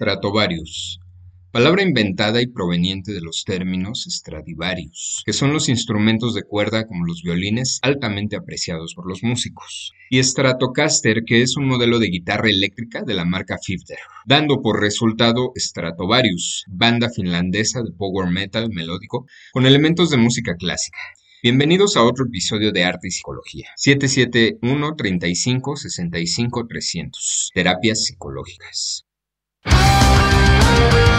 Stratovarius. Palabra inventada y proveniente de los términos Stradivarius, que son los instrumentos de cuerda como los violines altamente apreciados por los músicos, y Stratocaster, que es un modelo de guitarra eléctrica de la marca Fifter, dando por resultado Stratovarius, banda finlandesa de power metal melódico con elementos de música clásica. Bienvenidos a otro episodio de Arte y Psicología. 771 35 65 300. Terapias psicológicas. Thank you.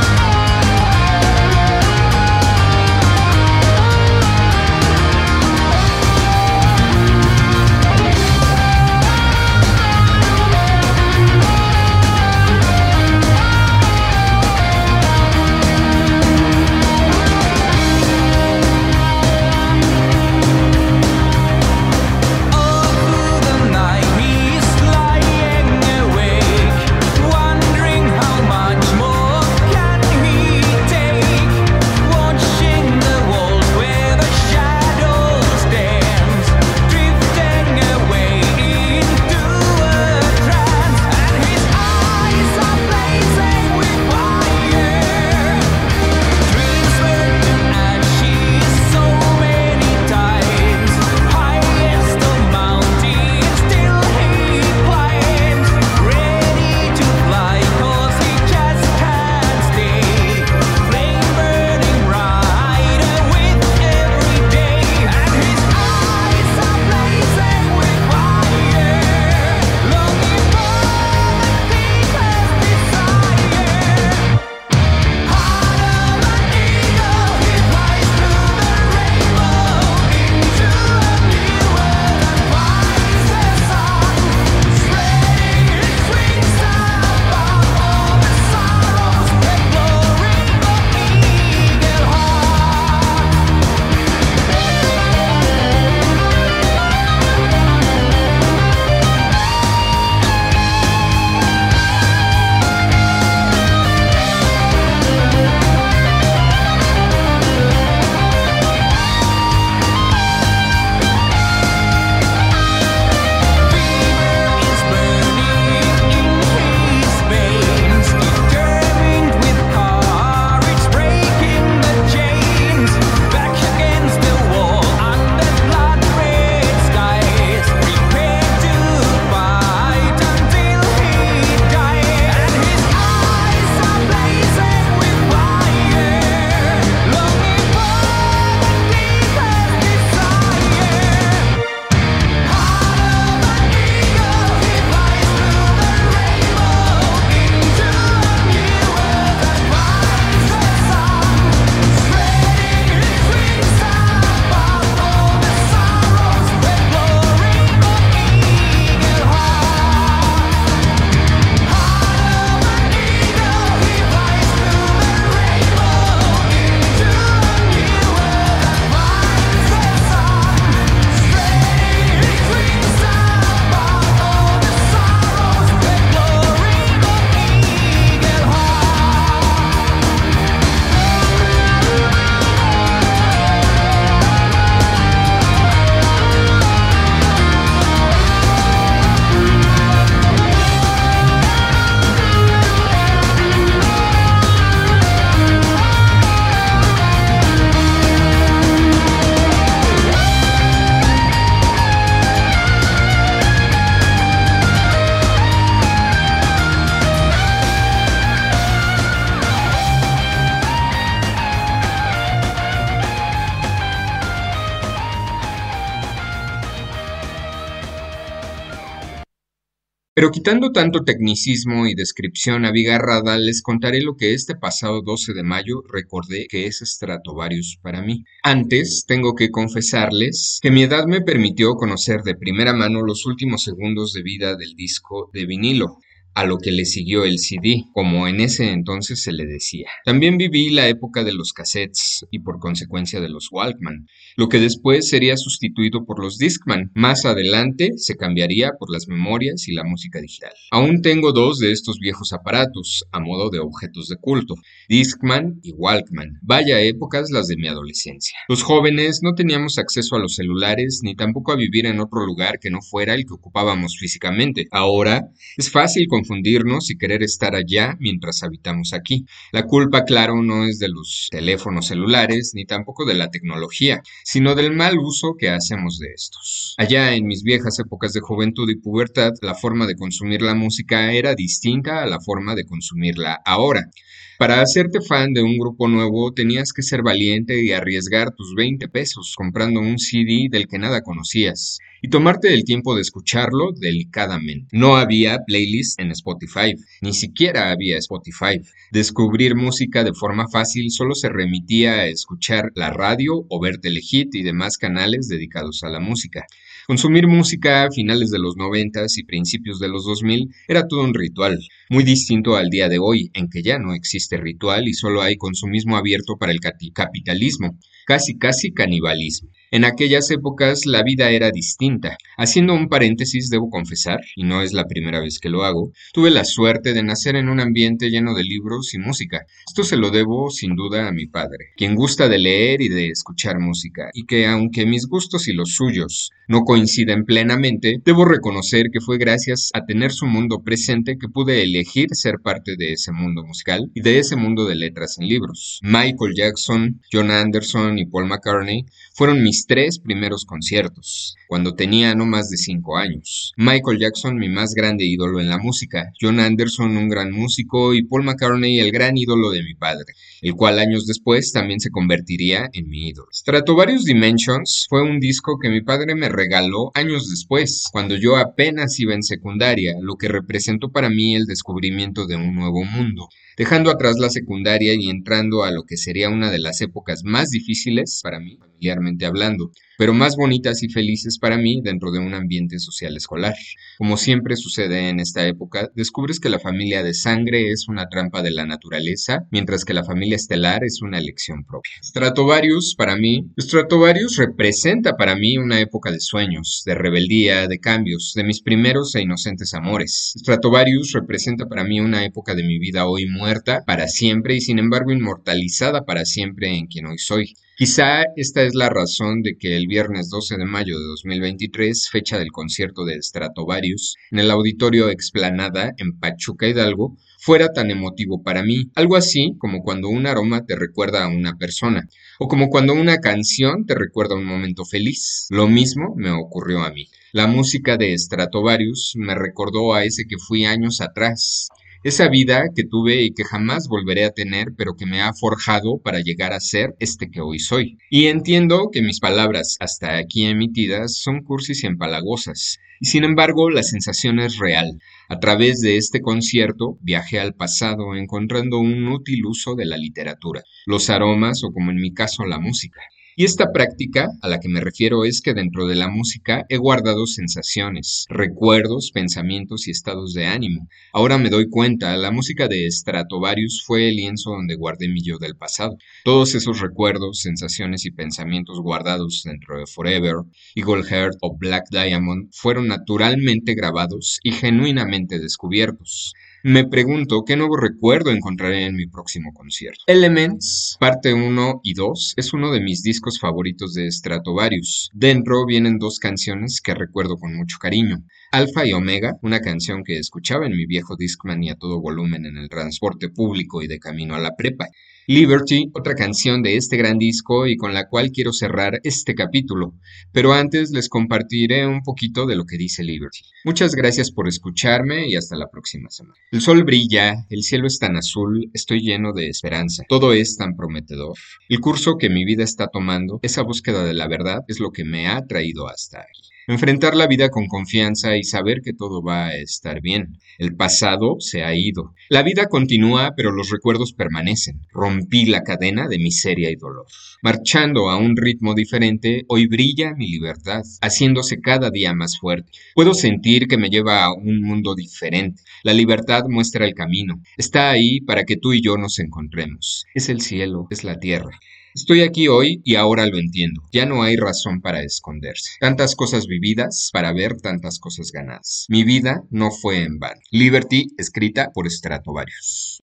Pero quitando tanto tecnicismo y descripción abigarrada, les contaré lo que este pasado 12 de mayo recordé que es Stratovarius para mí. Antes, tengo que confesarles que mi edad me permitió conocer de primera mano los últimos segundos de vida del disco de vinilo a lo que le siguió el CD, como en ese entonces se le decía. También viví la época de los cassettes y por consecuencia de los Walkman, lo que después sería sustituido por los Discman. Más adelante se cambiaría por las memorias y la música digital. Aún tengo dos de estos viejos aparatos, a modo de objetos de culto, Discman y Walkman. Vaya épocas las de mi adolescencia. Los jóvenes no teníamos acceso a los celulares ni tampoco a vivir en otro lugar que no fuera el que ocupábamos físicamente. Ahora es fácil con confundirnos y querer estar allá mientras habitamos aquí. La culpa, claro, no es de los teléfonos celulares ni tampoco de la tecnología, sino del mal uso que hacemos de estos. Allá en mis viejas épocas de juventud y pubertad, la forma de consumir la música era distinta a la forma de consumirla ahora. Para hacerte fan de un grupo nuevo tenías que ser valiente y arriesgar tus 20 pesos comprando un CD del que nada conocías y tomarte el tiempo de escucharlo delicadamente. No había playlist en Spotify, ni siquiera había Spotify. Descubrir música de forma fácil solo se remitía a escuchar la radio o ver Telehit y demás canales dedicados a la música. Consumir música a finales de los 90 y principios de los 2000 era todo un ritual, muy distinto al día de hoy, en que ya no existe ritual y solo hay consumismo abierto para el capitalismo, casi casi canibalismo. En aquellas épocas la vida era distinta. Haciendo un paréntesis, debo confesar, y no es la primera vez que lo hago, tuve la suerte de nacer en un ambiente lleno de libros y música. Esto se lo debo sin duda a mi padre, quien gusta de leer y de escuchar música, y que aunque mis gustos y los suyos no coinciden plenamente, debo reconocer que fue gracias a tener su mundo presente que pude elegir ser parte de ese mundo musical y de ese mundo de letras en libros. Michael Jackson, John Anderson y Paul McCartney fueron mis tres primeros conciertos, cuando tenía no más de cinco años. Michael Jackson, mi más grande ídolo en la música, John Anderson, un gran músico, y Paul McCartney, el gran ídolo de mi padre, el cual años después también se convertiría en mi ídolo. Stratovarius Dimensions fue un disco que mi padre me regaló años después, cuando yo apenas iba en secundaria, lo que representó para mí el descubrimiento de un nuevo mundo dejando atrás la secundaria y entrando a lo que sería una de las épocas más difíciles para mí, familiarmente hablando, pero más bonitas y felices para mí dentro de un ambiente social escolar. Como siempre sucede en esta época, descubres que la familia de sangre es una trampa de la naturaleza, mientras que la familia estelar es una elección propia. Stratovarius, para mí, Stratovarius representa para mí una época de sueños, de rebeldía, de cambios, de mis primeros e inocentes amores. Stratovarius representa para mí una época de mi vida hoy muerta para siempre y sin embargo inmortalizada para siempre en quien hoy soy. Quizá esta es la razón de que el viernes 12 de mayo de 2023, fecha del concierto de Stratovarius, en el auditorio Explanada en Pachuca Hidalgo, fuera tan emotivo para mí. Algo así como cuando un aroma te recuerda a una persona, o como cuando una canción te recuerda a un momento feliz. Lo mismo me ocurrió a mí. La música de Stratovarius me recordó a ese que fui años atrás, esa vida que tuve y que jamás volveré a tener, pero que me ha forjado para llegar a ser este que hoy soy. Y entiendo que mis palabras hasta aquí emitidas son cursis y empalagosas, y sin embargo la sensación es real. A través de este concierto viajé al pasado encontrando un útil uso de la literatura, los aromas o como en mi caso la música. Y esta práctica a la que me refiero es que dentro de la música he guardado sensaciones, recuerdos, pensamientos y estados de ánimo. Ahora me doy cuenta, la música de Stratovarius fue el lienzo donde guardé mi yo del pasado. Todos esos recuerdos, sensaciones y pensamientos guardados dentro de Forever, Eagle Heart o Black Diamond fueron naturalmente grabados y genuinamente descubiertos. Me pregunto qué nuevo recuerdo encontraré en mi próximo concierto. Elements, parte 1 y 2, es uno de mis discos favoritos de Stratovarius. Dentro vienen dos canciones que recuerdo con mucho cariño. Alfa y Omega, una canción que escuchaba en mi viejo Discman y a todo volumen en el transporte público y de camino a la prepa. Liberty, otra canción de este gran disco y con la cual quiero cerrar este capítulo, pero antes les compartiré un poquito de lo que dice Liberty. Muchas gracias por escucharme y hasta la próxima semana. El sol brilla, el cielo es tan azul, estoy lleno de esperanza, todo es tan prometedor. El curso que mi vida está tomando, esa búsqueda de la verdad, es lo que me ha traído hasta aquí. Enfrentar la vida con confianza y saber que todo va a estar bien. El pasado se ha ido. La vida continúa, pero los recuerdos permanecen. Rompí la cadena de miseria y dolor. Marchando a un ritmo diferente, hoy brilla mi libertad, haciéndose cada día más fuerte. Puedo sentir que me lleva a un mundo diferente. La libertad muestra el camino. Está ahí para que tú y yo nos encontremos. Es el cielo, es la tierra. Estoy aquí hoy y ahora lo entiendo. Ya no hay razón para esconderse. Tantas cosas vividas para ver tantas cosas ganadas. Mi vida no fue en vano. Liberty, escrita por Stratovarius.